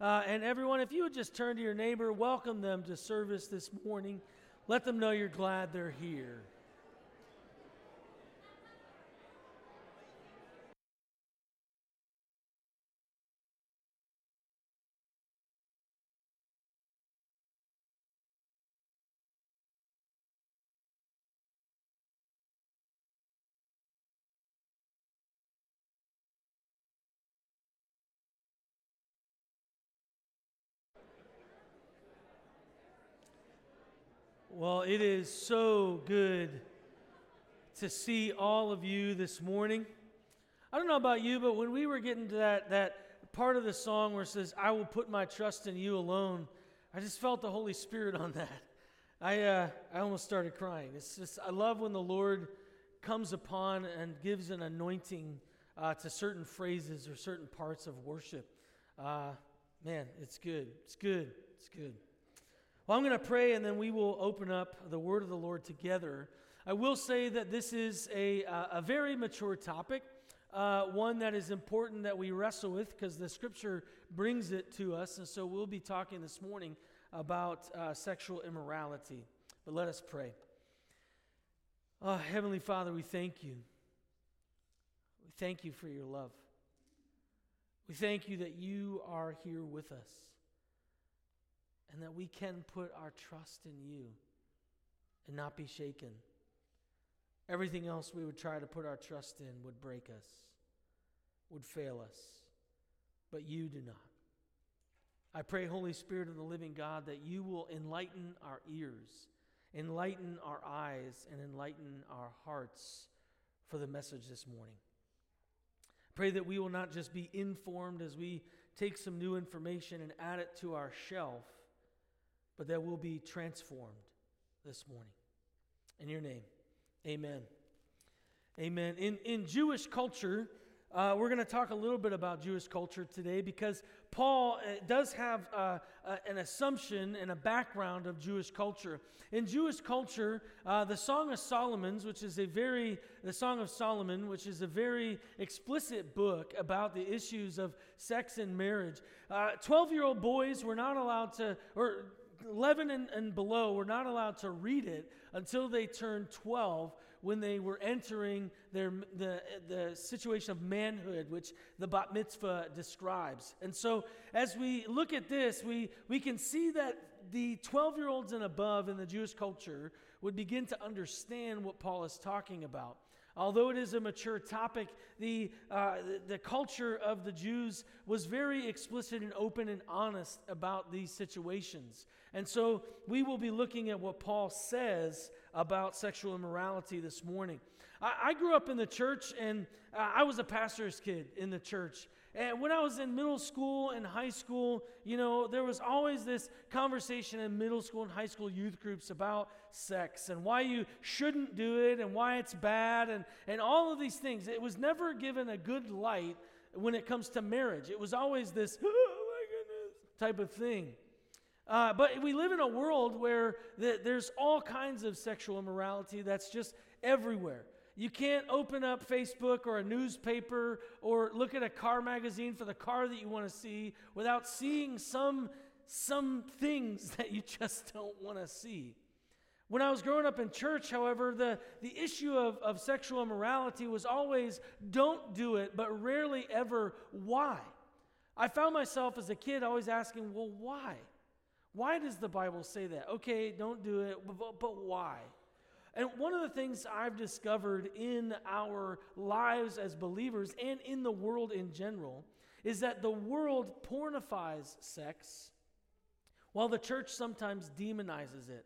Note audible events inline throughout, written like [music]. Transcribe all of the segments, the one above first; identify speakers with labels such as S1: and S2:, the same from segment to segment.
S1: Uh, and everyone, if you would just turn to your neighbor, welcome them to service this morning. Let them know you're glad they're here. Well, it is so good to see all of you this morning. I don't know about you, but when we were getting to that, that part of the song where it says, I will put my trust in you alone, I just felt the Holy Spirit on that. I, uh, I almost started crying. It's just, I love when the Lord comes upon and gives an anointing uh, to certain phrases or certain parts of worship. Uh, man, it's good. It's good. It's good. Well, I'm going to pray and then we will open up the word of the Lord together. I will say that this is a, uh, a very mature topic, uh, one that is important that we wrestle with because the scripture brings it to us. And so we'll be talking this morning about uh, sexual immorality. But let us pray. Oh, Heavenly Father, we thank you. We thank you for your love. We thank you that you are here with us and that we can put our trust in you and not be shaken. Everything else we would try to put our trust in would break us, would fail us, but you do not. I pray, Holy Spirit of the living God, that you will enlighten our ears, enlighten our eyes, and enlighten our hearts for the message this morning. Pray that we will not just be informed as we take some new information and add it to our shelf, but that will be transformed this morning. In your name, amen. Amen. In, in Jewish culture, uh, we're going to talk a little bit about Jewish culture today because Paul uh, does have uh, uh, an assumption and a background of Jewish culture. In Jewish culture, uh, the Song of Solomon's, which is a very, the Song of Solomon, which is a very explicit book about the issues of sex and marriage, 12 year old boys were not allowed to, or 11 and, and below were not allowed to read it until they turned 12 when they were entering their, the, the situation of manhood, which the bat mitzvah describes. And so, as we look at this, we, we can see that the 12 year olds and above in the Jewish culture would begin to understand what Paul is talking about. Although it is a mature topic, the, uh, the, culture of the Jews was very explicit and open and honest about these situations. And so we will be looking at what Paul says about sexual immorality this morning. I, I grew up in the church, and uh, I was a pastor's kid in the church. And when I was in middle school and high school, you know, there was always this conversation in middle school and high school youth groups about sex and why you shouldn't do it and why it's bad and, and all of these things. It was never given a good light when it comes to marriage. It was always this, [laughs] oh my goodness, type of thing. Uh, but we live in a world where the, there's all kinds of sexual immorality that's just everywhere. You can't open up Facebook or a newspaper or look at a car magazine for the car that you want to see without seeing some, some things [laughs] that you just don't want to see. When I was growing up in church, however, the, the issue of, of sexual immorality was always don't do it, but rarely ever why. I found myself as a kid always asking, well, why? Why does the Bible say that? Okay, don't do it, but, but why? And one of the things I've discovered in our lives as believers and in the world in general is that the world pornifies sex while the church sometimes demonizes it.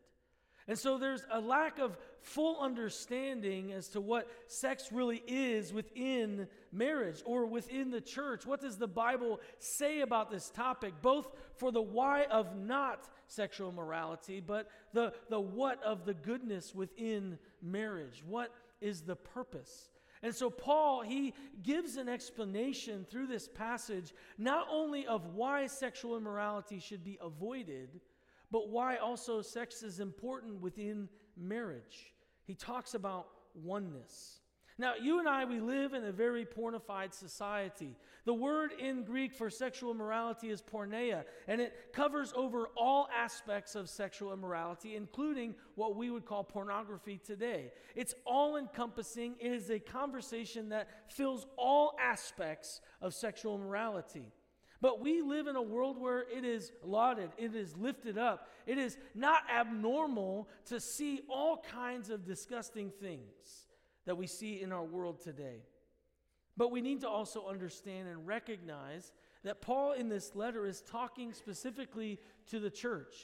S1: And so there's a lack of full understanding as to what sex really is within marriage or within the church. What does the Bible say about this topic, both for the why of not sexual morality, but the, the what of the goodness within marriage? What is the purpose? And so, Paul, he gives an explanation through this passage, not only of why sexual immorality should be avoided but why also sex is important within marriage. He talks about oneness. Now, you and I, we live in a very pornified society. The word in Greek for sexual immorality is porneia, and it covers over all aspects of sexual immorality, including what we would call pornography today. It's all encompassing, it is a conversation that fills all aspects of sexual immorality. But we live in a world where it is lauded, it is lifted up. It is not abnormal to see all kinds of disgusting things that we see in our world today. But we need to also understand and recognize that Paul in this letter is talking specifically to the church.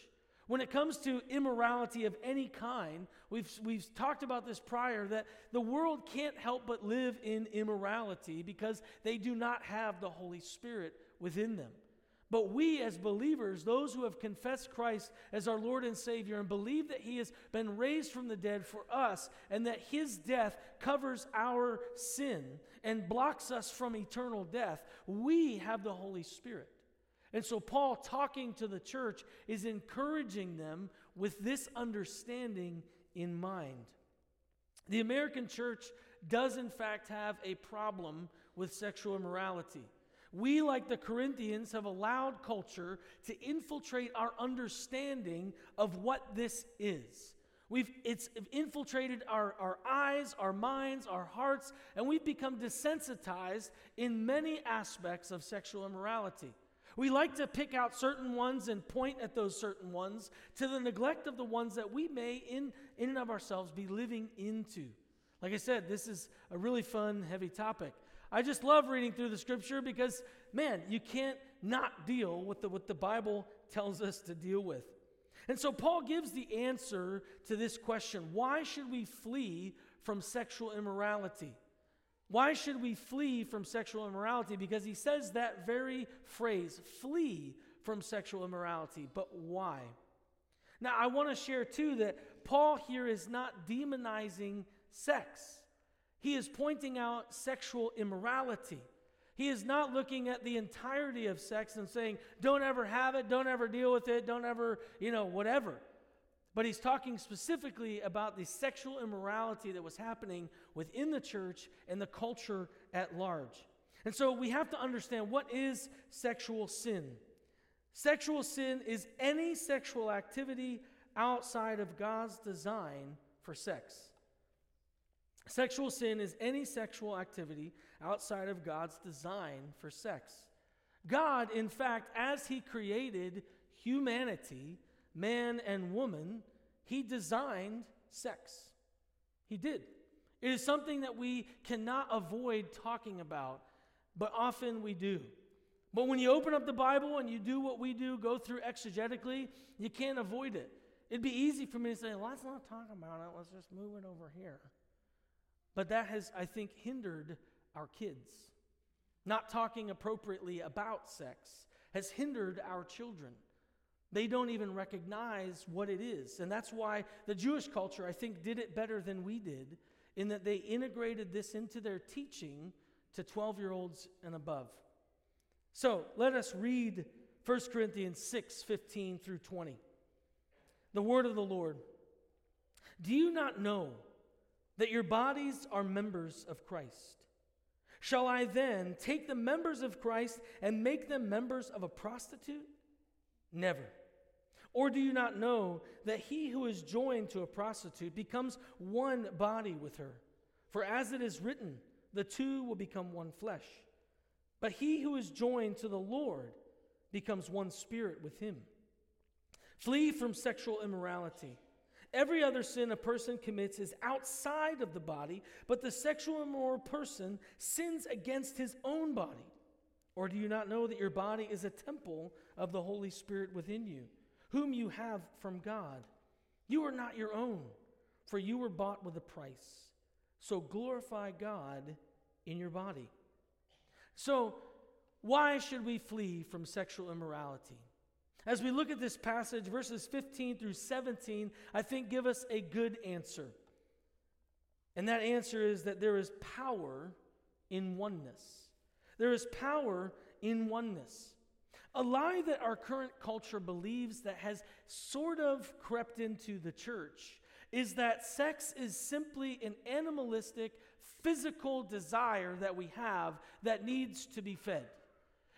S1: When it comes to immorality of any kind, we've, we've talked about this prior that the world can't help but live in immorality because they do not have the Holy Spirit within them. But we, as believers, those who have confessed Christ as our Lord and Savior and believe that He has been raised from the dead for us and that His death covers our sin and blocks us from eternal death, we have the Holy Spirit. And so, Paul, talking to the church, is encouraging them with this understanding in mind. The American church does, in fact, have a problem with sexual immorality. We, like the Corinthians, have allowed culture to infiltrate our understanding of what this is. We've, it's infiltrated our, our eyes, our minds, our hearts, and we've become desensitized in many aspects of sexual immorality. We like to pick out certain ones and point at those certain ones to the neglect of the ones that we may, in, in and of ourselves, be living into. Like I said, this is a really fun, heavy topic. I just love reading through the scripture because, man, you can't not deal with the, what the Bible tells us to deal with. And so Paul gives the answer to this question why should we flee from sexual immorality? Why should we flee from sexual immorality? Because he says that very phrase, flee from sexual immorality. But why? Now, I want to share too that Paul here is not demonizing sex. He is pointing out sexual immorality. He is not looking at the entirety of sex and saying, don't ever have it, don't ever deal with it, don't ever, you know, whatever. But he's talking specifically about the sexual immorality that was happening within the church and the culture at large. And so we have to understand what is sexual sin. Sexual sin is any sexual activity outside of God's design for sex. Sexual sin is any sexual activity outside of God's design for sex. God, in fact, as He created humanity, man and woman, He designed sex. He did. It is something that we cannot avoid talking about, but often we do. But when you open up the Bible and you do what we do, go through exegetically, you can't avoid it. It'd be easy for me to say, let's not talk about it, let's just move it over here. But that has, I think, hindered our kids. Not talking appropriately about sex has hindered our children. They don't even recognize what it is. And that's why the Jewish culture, I think, did it better than we did in that they integrated this into their teaching to 12 year olds and above. So let us read 1 Corinthians 6 15 through 20. The word of the Lord. Do you not know? That your bodies are members of Christ. Shall I then take the members of Christ and make them members of a prostitute? Never. Or do you not know that he who is joined to a prostitute becomes one body with her? For as it is written, the two will become one flesh. But he who is joined to the Lord becomes one spirit with him. Flee from sexual immorality. Every other sin a person commits is outside of the body, but the sexual immoral person sins against his own body. Or do you not know that your body is a temple of the Holy Spirit within you, whom you have from God? You are not your own, for you were bought with a price. So glorify God in your body. So, why should we flee from sexual immorality? As we look at this passage, verses 15 through 17, I think give us a good answer. And that answer is that there is power in oneness. There is power in oneness. A lie that our current culture believes that has sort of crept into the church is that sex is simply an animalistic, physical desire that we have that needs to be fed.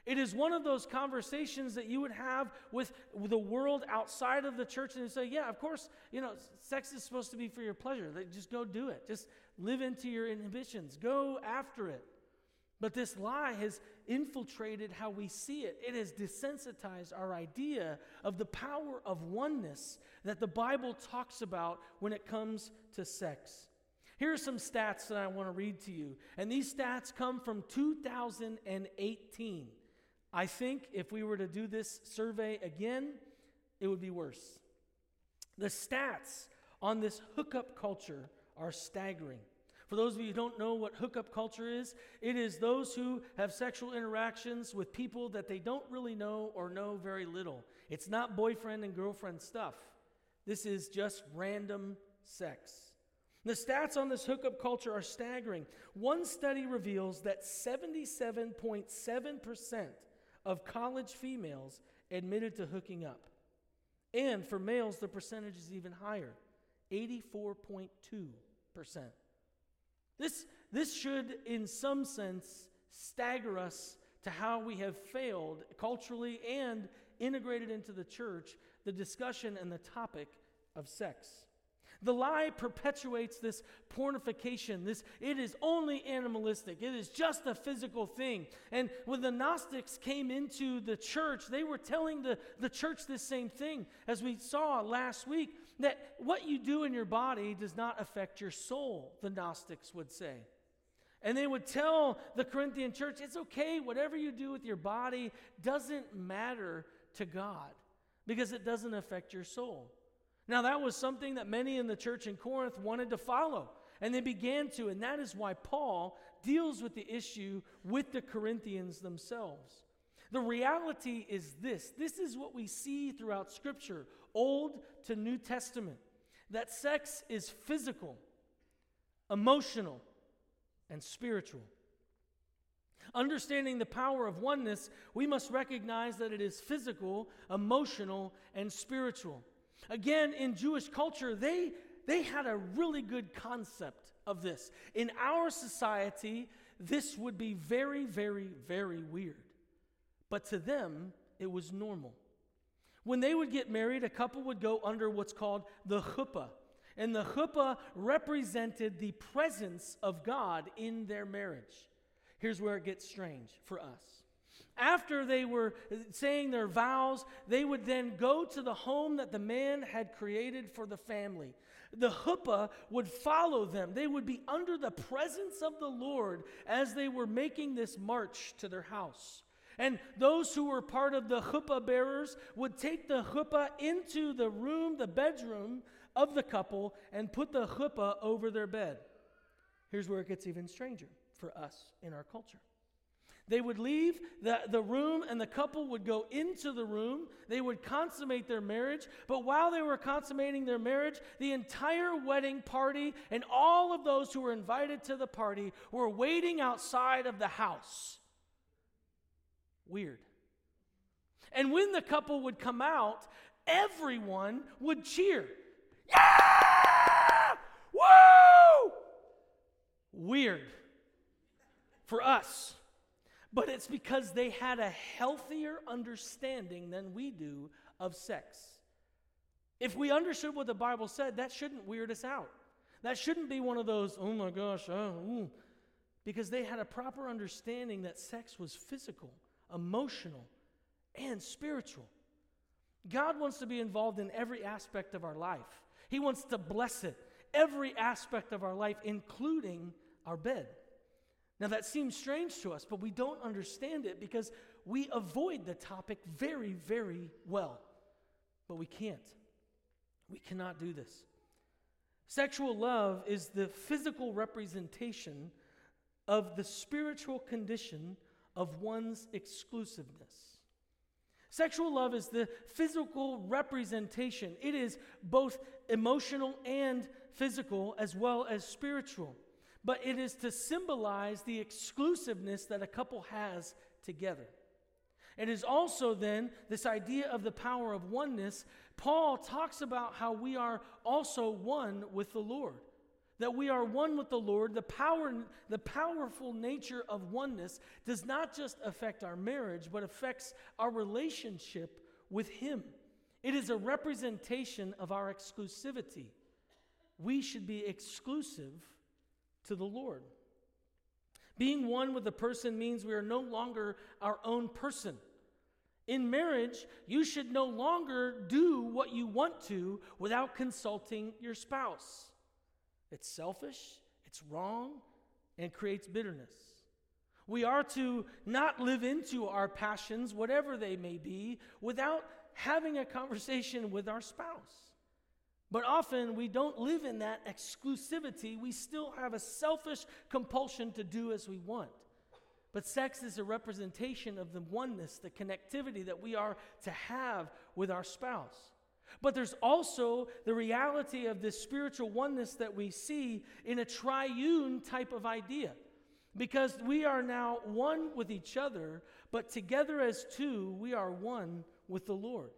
S1: It is one of those conversations that you would have with, the world outside of the church, and say, Yeah, of course, you know, sex is supposed to be for your pleasure. Just go do it. Just live into your inhibitions, go after it. But this lie has infiltrated how we see it. It has desensitized our idea of the power of oneness that the Bible talks about when it comes to sex. Here are some stats that I want to read to you. And these stats come from 2018. I think if we were to do this survey again, it would be worse. The stats on this hookup culture are staggering. For those of you who don't know what hookup culture is, it is those who have sexual interactions with people that they don't really know or know very little. It's not boyfriend and girlfriend stuff. This is just random sex. The stats on this hookup culture are staggering. One study reveals that 77.7% of college females admitted to hooking up. And for males, the percentage is even higher 84.2%. This, this should, in some sense, stagger us to how we have failed culturally and integrated into the church the discussion and the topic of sex. The lie perpetuates this pornification. This it is only animalistic. It is just a physical thing. And when the Gnostics came into the church, they were telling the, the church this same thing, as we saw last week, that what you do in your body does not affect your soul, the Gnostics would say. And they would tell the Corinthian church, it's okay, whatever you do with your body doesn't matter to God because it doesn't affect your soul. Now, that was something that many in the church in Corinth wanted to follow, and they began to, and that is why Paul deals with the issue with the Corinthians themselves. The reality is this this is what we see throughout Scripture, Old to New Testament, that sex is physical, emotional, and spiritual. Understanding the power of oneness, we must recognize that it is physical, emotional, and spiritual. Again, in Jewish culture, they, they had a really good concept of this. In our society, this would be very, very, very weird. But to them, it was normal. When they would get married, a couple would go under what's called the chuppah. And the chuppah represented the presence of God in their marriage. Here's where it gets strange for us. After they were saying their vows, they would then go to the home that the man had created for the family. The chuppah would follow them. They would be under the presence of the Lord as they were making this march to their house. And those who were part of the chuppah bearers would take the chuppah into the room, the bedroom of the couple, and put the chuppah over their bed. Here's where it gets even stranger for us in our culture. They would leave the, the room, and the couple would go into the room. They would consummate their marriage. But while they were consummating their marriage, the entire wedding party and all of those who were invited to the party were waiting outside of the house. Weird. And when the couple would come out, everyone would cheer. Yeah! Woo! Weird for us. But it's because they had a healthier understanding than we do of sex. If we understood what the Bible said, that shouldn't weird us out. That shouldn't be one of those, oh my gosh, oh, because they had a proper understanding that sex was physical, emotional, and spiritual. God wants to be involved in every aspect of our life. He wants to bless it, every aspect of our life, including our bed. Now, that seems strange to us, but we don't understand it because we avoid the topic very, very well. But we can't. We cannot do this. Sexual love is the physical representation of the spiritual condition of one's exclusiveness. Sexual love is the physical representation, it is both emotional and physical, as well as spiritual but it is to symbolize the exclusiveness that a couple has together. It is also then this idea of the power of oneness. Paul talks about how we are also one with the Lord. that we are one with the Lord, the power the powerful nature of oneness does not just affect our marriage, but affects our relationship with him. It is a representation of our exclusivity. We should be exclusive to the Lord. Being one with a person means we are no longer our own person. In marriage, you should no longer do what you want to without consulting your spouse. It's selfish, it's wrong, and creates bitterness. We are to not live into our passions, whatever they may be, without having a conversation with our spouse. But often we don't live in that exclusivity. We still have a selfish compulsion to do as we want. But sex is a representation of the oneness, the connectivity that we are to have with our spouse. But there's also the reality of this spiritual oneness that we see in a triune type of idea. Because we are now one with each other, but together as two, we are one with the Lord.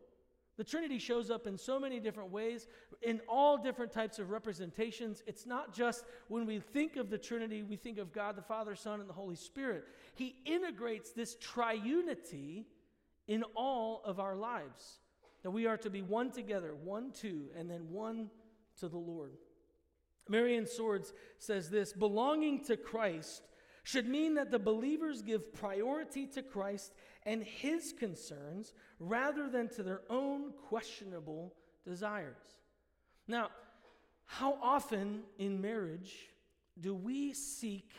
S1: The Trinity shows up in so many different ways, in all different types of representations. It's not just when we think of the Trinity, we think of God the Father, Son, and the Holy Spirit. He integrates this triunity in all of our lives. That we are to be one together, one, two, and then one to the Lord. Marion Soards says this belonging to Christ should mean that the believers give priority to Christ and his concerns rather than to their own questionable desires. Now, how often in marriage do we seek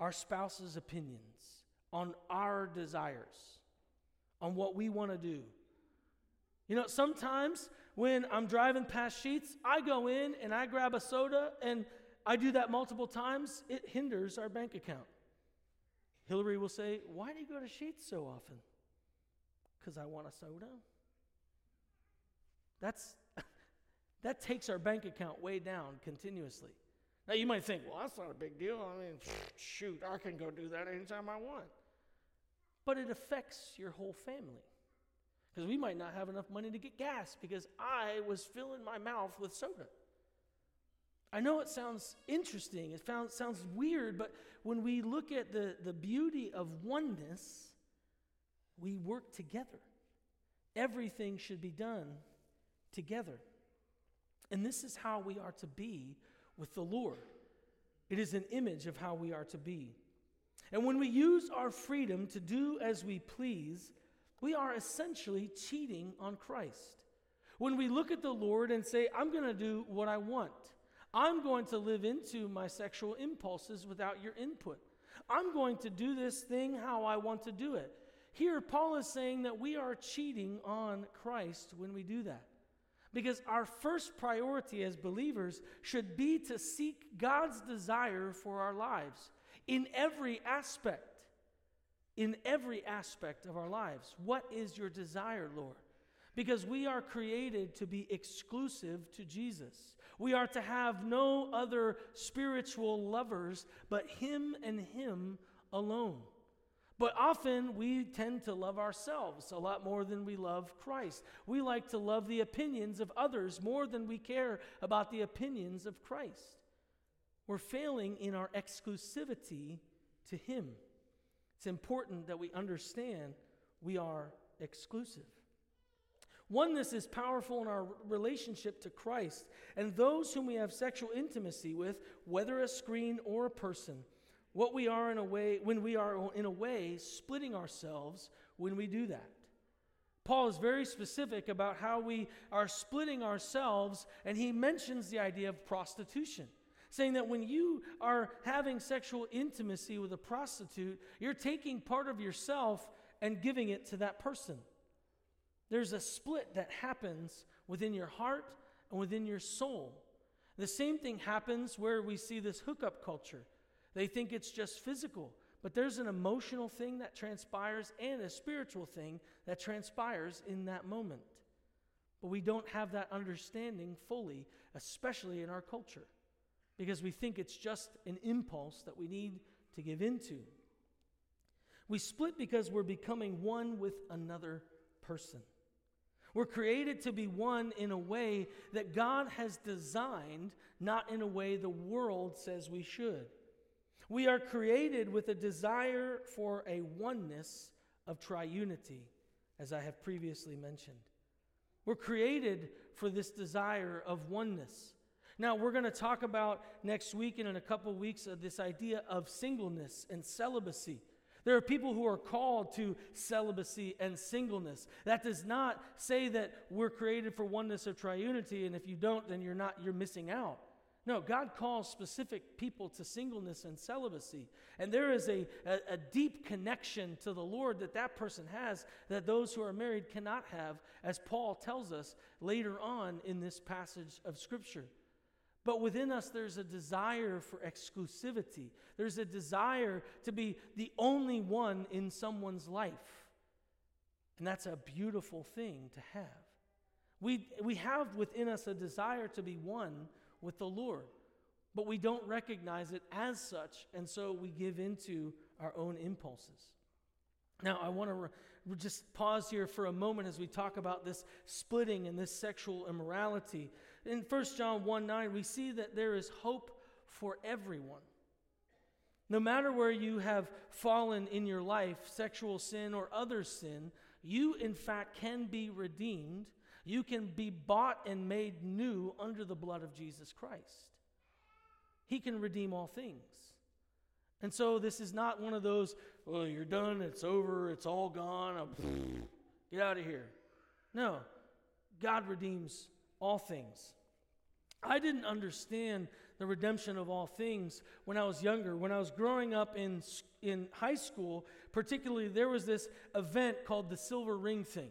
S1: our spouse's opinions on our desires, on what we want to do? You know, sometimes when I'm driving past Sheetz, I go in and I grab a soda, and I do that multiple times. It hinders our bank account. Hillary will say, Why do you go to Sheetz so often? Because I want a soda. That's, [laughs] that takes our bank account way down continuously. Now you might think, well, that's not a big deal. I mean, [laughs] shoot, I can go do that anytime I want. But it affects your whole family. Because we might not have enough money to get gas because I was filling my mouth with soda. I know it sounds interesting, it found, sounds weird, but when we look at the, the beauty of oneness, we work together. Everything should be done together. And this is how we are to be with the Lord. It is an image of how we are to be. And when we use our freedom to do as we please, we are essentially cheating on Christ. When we look at the Lord and say, I'm going to do what I want, I'm going to live into my sexual impulses without your input. I'm going to do this thing how I want to do it. Here, Paul is saying that we are cheating on Christ when we do that. Because our first priority as believers should be to seek God's desire for our lives in every aspect. In every aspect of our lives. What is your desire, Lord? Because we are created to be exclusive to Jesus. We are to have no other spiritual lovers but Him and Him alone. But often we tend to love ourselves a lot more than we love Christ. We like to love the opinions of others more than we care about the opinions of Christ. We're failing in our exclusivity to Him. It's important that we understand we are exclusive. Oneness is powerful in our relationship to Christ and those whom we have sexual intimacy with, whether a screen or a person. What we are in a way, when we are in a way splitting ourselves when we do that. Paul is very specific about how we are splitting ourselves, and he mentions the idea of prostitution, saying that when you are having sexual intimacy with a prostitute, you're taking part of yourself and giving it to that person. There's a split that happens within your heart and within your soul. The same thing happens where we see this hookup culture. They think it's just physical, but there's an emotional thing that transpires and a spiritual thing that transpires in that moment. But we don't have that understanding fully, especially in our culture, because we think it's just an impulse that we need to give into. We split because we're becoming one with another person. We're created to be one in a way that God has designed, not in a way the world says we should. We are created with a desire for a oneness of triunity, as I have previously mentioned. We're created for this desire of oneness. Now, we're going to talk about next week and in a couple weeks of this idea of singleness and celibacy. There are people who are called to celibacy and singleness. That does not say that we're created for oneness of triunity, and if you don't, then you're not, you're missing out. No, God calls specific people to singleness and celibacy. And there is a, a, a, deep connection to the Lord that that person has that those who are married cannot have, as Paul tells us later on in this passage of Scripture. But within us, there's a desire for exclusivity, there's a desire to be the only one in someone's life. And that's a beautiful thing to have. We, we have within us a desire to be one with the Lord. But we don't recognize it as such, and so we give into our own impulses. Now, I want to re- just pause here for a moment as we talk about this splitting and this sexual immorality. In 1 John 1 9, we see that there is hope for everyone. No matter where you have fallen in your life, sexual sin or other sin, you in fact can be redeemed you can be bought and made new under the blood of Jesus Christ. He can redeem all things. And so this is not one of those, well, you're done, it's over, it's all gone, [laughs] get out of here. No, God redeems all things. I didn't understand the redemption of all things when I was younger. When I was growing up in, in high school, particularly, there was this event called the Silver Ring thing.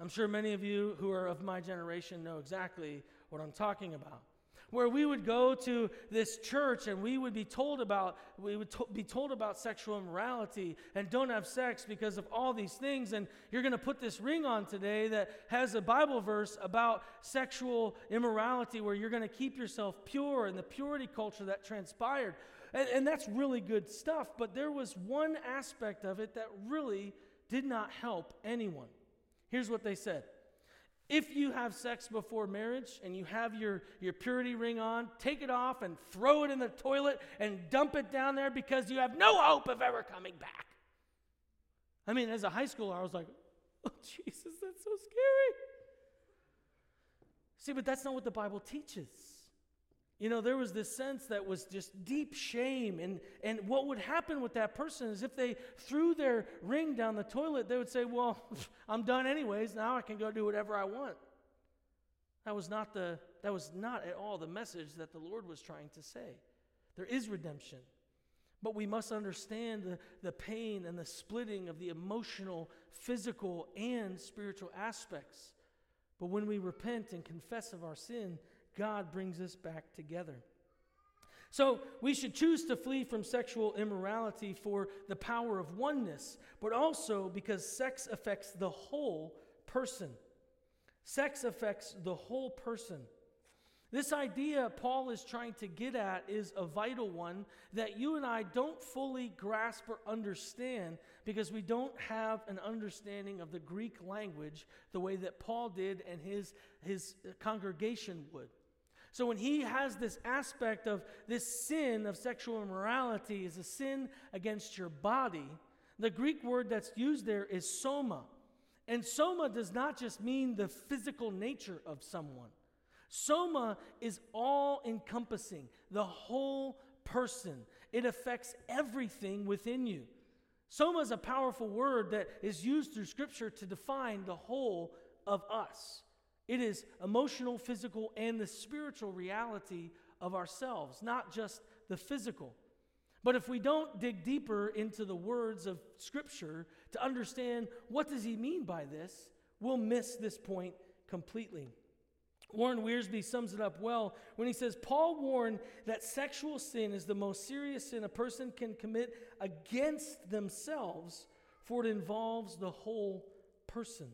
S1: I'm sure many of you who are of my generation know exactly what I'm talking about. Where we would go to this church and we would be told about we would to- be told about sexual immorality and don't have sex because of all these things and you're going to put this ring on today that has a Bible verse about sexual immorality where you're going to keep yourself pure and the purity culture that transpired. And, and that's really good stuff, but there was one aspect of it that really did not help anyone. Here's what they said If you have sex before marriage and you have your, your purity ring on, take it off and throw it in the toilet and dump it down there because you have no hope of ever coming back. I mean, as a high schooler, I was like, [laughs] oh, Jesus, that's so scary. See, but that's not what the Bible teaches. You know, there was this sense that was just deep shame. And, and what would happen with that person is if they threw their ring down the toilet, they would say, Well, [laughs] I'm done anyways. Now I can go do whatever I want. That was not, the, that was not at all the message that the Lord was trying to say. There is redemption. But we must understand the, the pain and the splitting of the emotional, physical, and spiritual aspects. But when we repent and confess of our sin, God brings us back together. So we should choose to flee from sexual immorality for the power of oneness, but also because sex affects the whole person. Sex affects the whole person. This idea Paul is trying to get at is a vital one that you and I don't fully grasp or understand because we don't have an understanding of the Greek language the way that Paul did and his, his congregation would. So when he has this aspect of this sin of sexual immorality is a sin against your body, the Greek word that's used there is soma. And soma does not just mean the physical nature of someone. Soma is all encompassing, the whole person. It affects everything within you. Soma is a powerful word that is used through Scripture to define the whole of us. It is emotional, physical, and the spiritual reality of ourselves, not just the physical. But if we don't dig deeper into the words of Scripture to understand what does he mean by this, we'll miss this point completely. Warren Wiersbe sums it up well when he says, Paul warned that sexual sin is the most serious sin a person can commit against themselves, for it involves the whole person.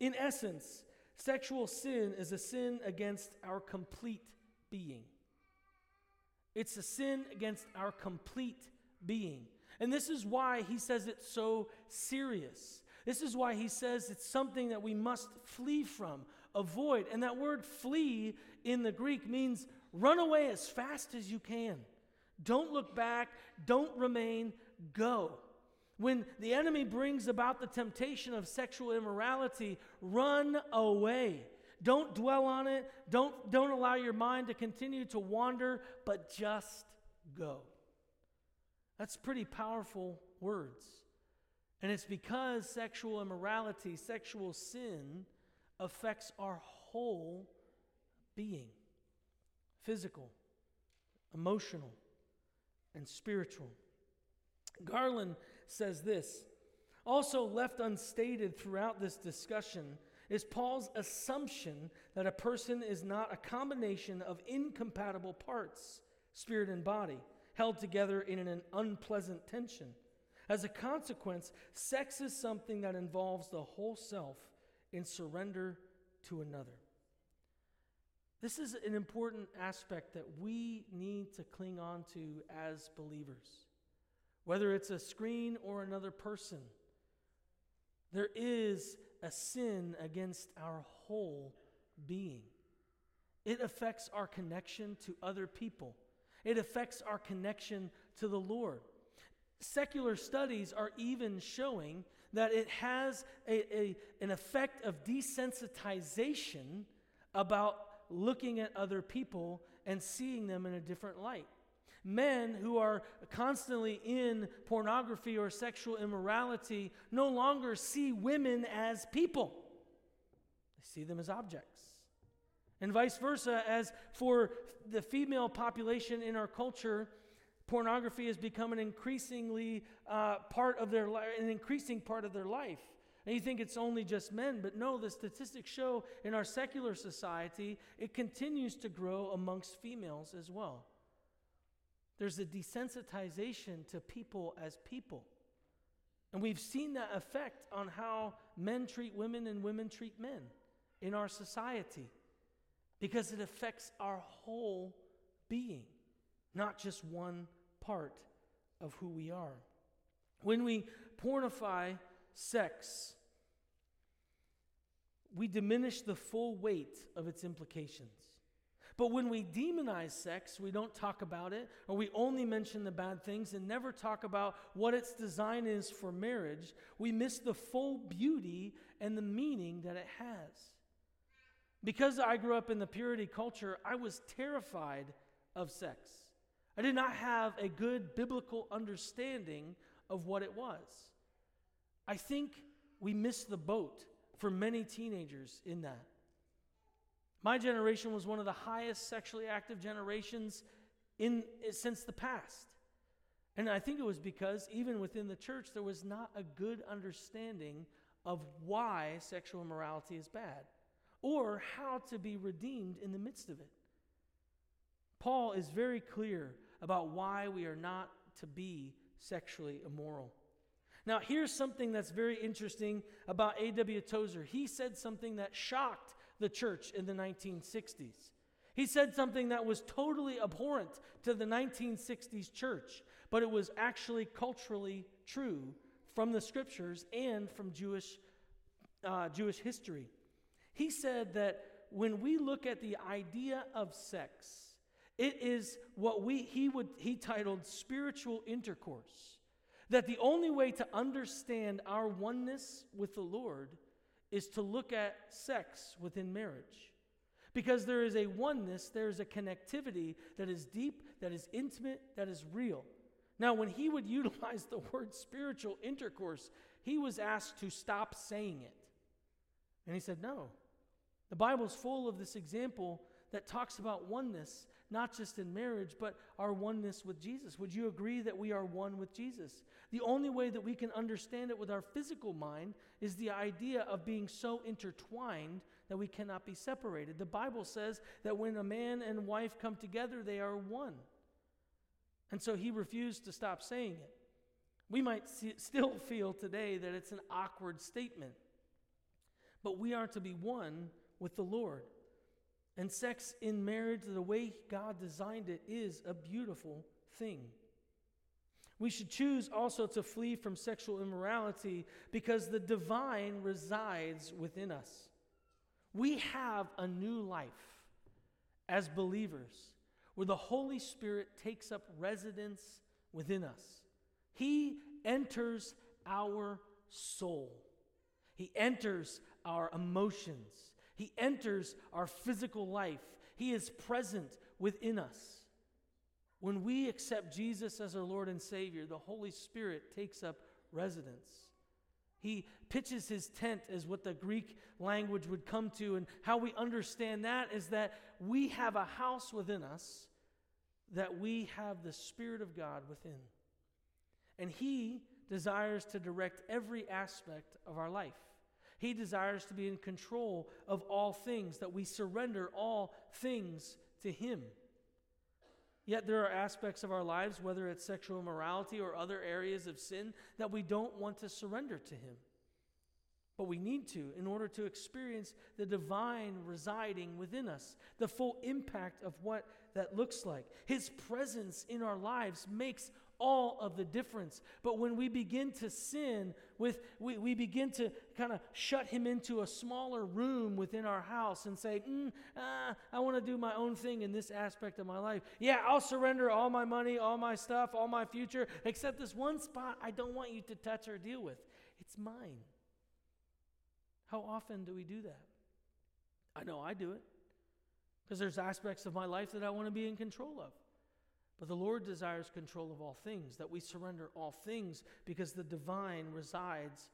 S1: In essence, Sexual sin is a sin against our complete being. It's a sin against our complete being. And this is why he says it's so serious. This is why he says it's something that we must flee from, avoid. And that word flee in the Greek means run away as fast as you can. Don't look back, don't remain, go. When the enemy brings about the temptation of sexual immorality, run away. Don't dwell on it. Don't, don't allow your mind to continue to wander, but just go. That's pretty powerful words. And it's because sexual immorality, sexual sin, affects our whole being physical, emotional, and spiritual. Garland says this also left unstated throughout this discussion is Paul's assumption that a person is not a combination of incompatible parts, spirit and body, held together in an unpleasant tension. As a consequence, sex is something that involves the whole self in surrender to another. This is an important aspect that we need to cling on to as believers. Whether it's a screen or another person, there is a sin against our whole being. It affects our connection to other people, it affects our connection to the Lord. Secular studies are even showing that it has a, a, an effect of desensitization about looking at other people and seeing them in a different light. Men who are constantly in pornography or sexual immorality no longer see women as people, they see them as objects. And vice versa, as for the female population in our culture, pornography has become an increasingly uh, part of their life, an increasing part of their life. And you think it's only just men, but no, the statistics show in our secular society it continues to grow amongst females as well. There's a desensitization to people as people. And we've seen that effect on how men treat women and women treat men in our society because it affects our whole being, not just one part of who we are. When we pornify sex, we diminish the full weight of its implications. But when we demonize sex, we don't talk about it, or we only mention the bad things and never talk about what its design is for marriage, we miss the full beauty and the meaning that it has. Because I grew up in the purity culture, I was terrified of sex. I did not have a good biblical understanding of what it was. I think we miss the boat for many teenagers in that. My generation was one of the highest sexually active generations in, since the past. And I think it was because even within the church, there was not a good understanding of why sexual immorality is bad or how to be redeemed in the midst of it. Paul is very clear about why we are not to be sexually immoral. Now, here's something that's very interesting about A.W. Tozer. He said something that shocked the church in the 1960s. He said something that was totally abhorrent to the 1960s church, but it was actually culturally true from the scriptures and from Jewish, uh, Jewish history. He said that when we look at the idea of sex, it is what we, he, would, he titled spiritual intercourse. That the only way to understand our oneness with the Lord is to look at sex within marriage. Because there is a oneness, there is a connectivity that is deep, that is intimate, that is real. Now, when he would [laughs] utilize the word spiritual intercourse, he was asked to stop saying it. And he said, No. The Bible's full of this example that talks about oneness not just in marriage, but our oneness with Jesus. Would you agree that we are one with Jesus? The only way that we can understand it with our physical mind is the idea of being so intertwined that we cannot be separated. The Bible says that when a man and wife come together, they are one. And so he refused to stop saying it. We might see, still [laughs] feel today that it's an awkward statement, but we are to be one with the Lord. And sex in marriage, the way God designed it, is a beautiful thing. We should choose also to flee from sexual immorality because the divine resides within us. We have a new life as believers where the Holy Spirit takes up residence within us. He enters our soul, He enters our emotions, He enters our physical life. He is present within us. When we accept Jesus as our Lord and Savior, the Holy Spirit takes up residence. He pitches his tent, as what the Greek language would come to. And how we understand that is that we have a house within us, that we have the Spirit of God within. And He desires to direct every aspect of our life. He desires to be in control of all things, that we surrender all things to Him. Yet there are aspects of our lives, whether it's sexual immorality or other areas of sin, that we don't want to surrender to Him. But we need to in order to experience the divine residing within us, the full impact of what that looks like. His presence in our lives makes all of the difference. But when we begin to sin, with we, we begin to kind of shut him into a smaller room within our house and say, mm, uh, I want to do my own thing in this aspect of my life. Yeah, I'll surrender all my money, all my stuff, all my future, except this one spot I don't want you to touch or deal with. It's mine. How often do we do that? I know I do it because there's aspects of my life that I want to be in control of. But the Lord desires control of all things, that we surrender all things because the divine resides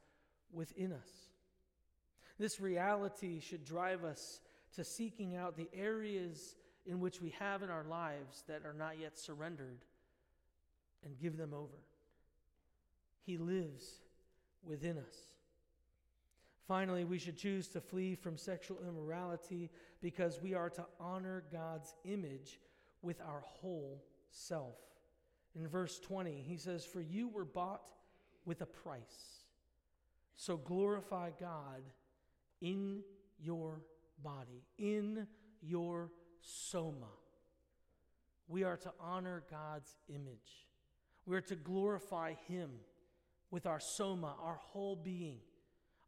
S1: within us. This reality should drive us to seeking out the areas in which we have in our lives that are not yet surrendered and give them over. He lives within us. Finally, we should choose to flee from sexual immorality because we are to honor God's image with our whole self. In verse 20, he says, For you were bought with a price. So glorify God in your body, in your soma. We are to honor God's image. We are to glorify Him with our soma, our whole being,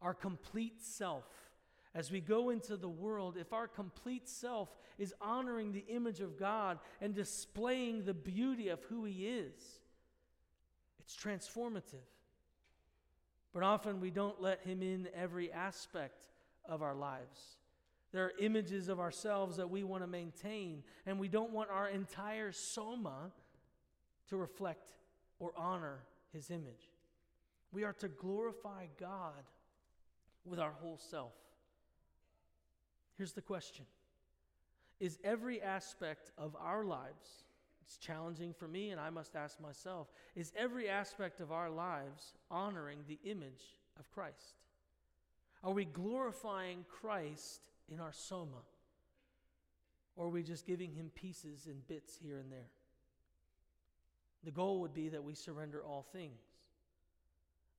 S1: our complete self. As we go into the world, if our complete self is honoring the image of God and displaying the beauty of who He is, it's transformative. But often we don't let Him in every aspect of our lives. There are images of ourselves that we want to maintain, and we don't want our entire soma to reflect or honor His image. We are to glorify God with our whole self. Here's the question Is every aspect of our lives, it's challenging for me, and I must ask myself, is every aspect of our lives honoring the image of Christ? Are we glorifying Christ in our soma? Or are we just giving him pieces and bits here and there? The goal would be that we surrender all things.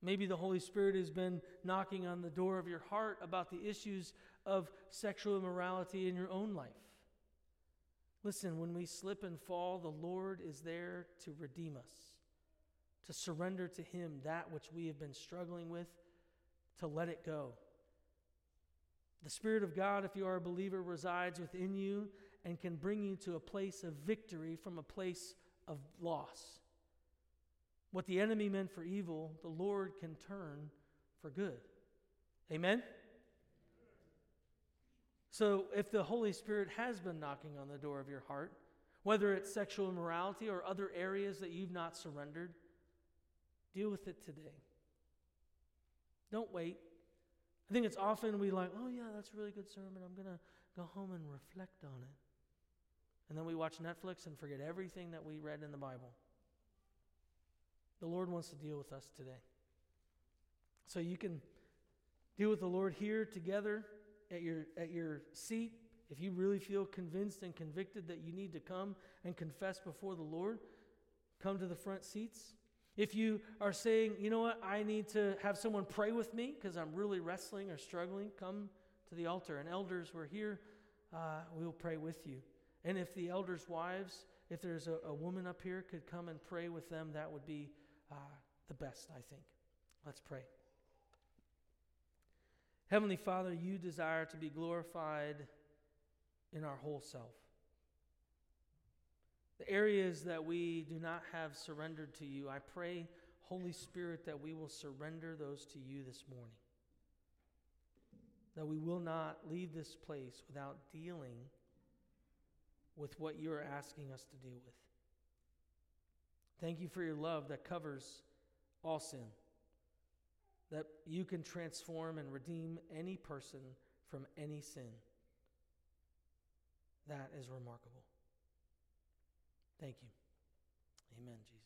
S1: Maybe the Holy Spirit has been knocking on the door of your heart about the issues of sexual immorality in your own life. Listen, when we slip and fall, the Lord is there to redeem us, to surrender to Him that which we have been struggling with, to let it go. The Spirit of God, if you are a believer, resides within you and can bring you to a place of victory from a place of loss. What the enemy meant for evil, the Lord can turn for good. Amen? So, if the Holy Spirit has been knocking on the door of your heart, whether it's sexual immorality or other areas that you've not surrendered, deal with it today. Don't wait. I think it's often we like, oh, yeah, that's a really good sermon. I'm going to go home and reflect on it. And then we watch Netflix and forget everything that we read in the Bible. The Lord wants to deal with us today. So you can deal with the Lord here together at your, at your seat, if you really feel convinced and convicted that you need to come and confess before the Lord, come to the front seats. If you are saying, you know what, I need to have someone pray with me because I'm really wrestling or struggling, come to the altar. And elders, we're here. Uh, we'll pray with you. And if the elders' wives, if there's a, a woman up here, could come and pray with them, that would be uh, the best, I think. Let's pray. Heavenly Father, you desire to be glorified in our whole self. The areas that we do not have surrendered to you, I pray, Holy Spirit, that we will surrender those to you this morning. That we will not leave this place without dealing with what you are asking us to deal with. Thank you for your love that covers all sin, that you can transform and redeem any person from any sin. That is remarkable. Thank you. Amen, Jesus.